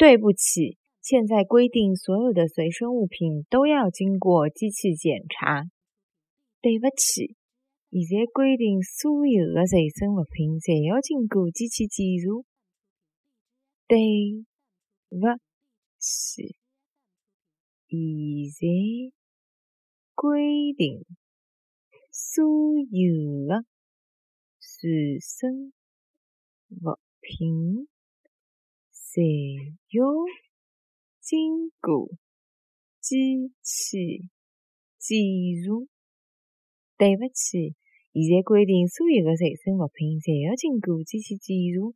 对不起，现在规定所有的随身物品都要经过机器检查。对不起，现在规定所有的随身物品侪要经过机器检查。对不起，现在规定所有的随身物品。侪要经过机器检查。对不起，现在规定所有的随身物品侪要经过机器检查。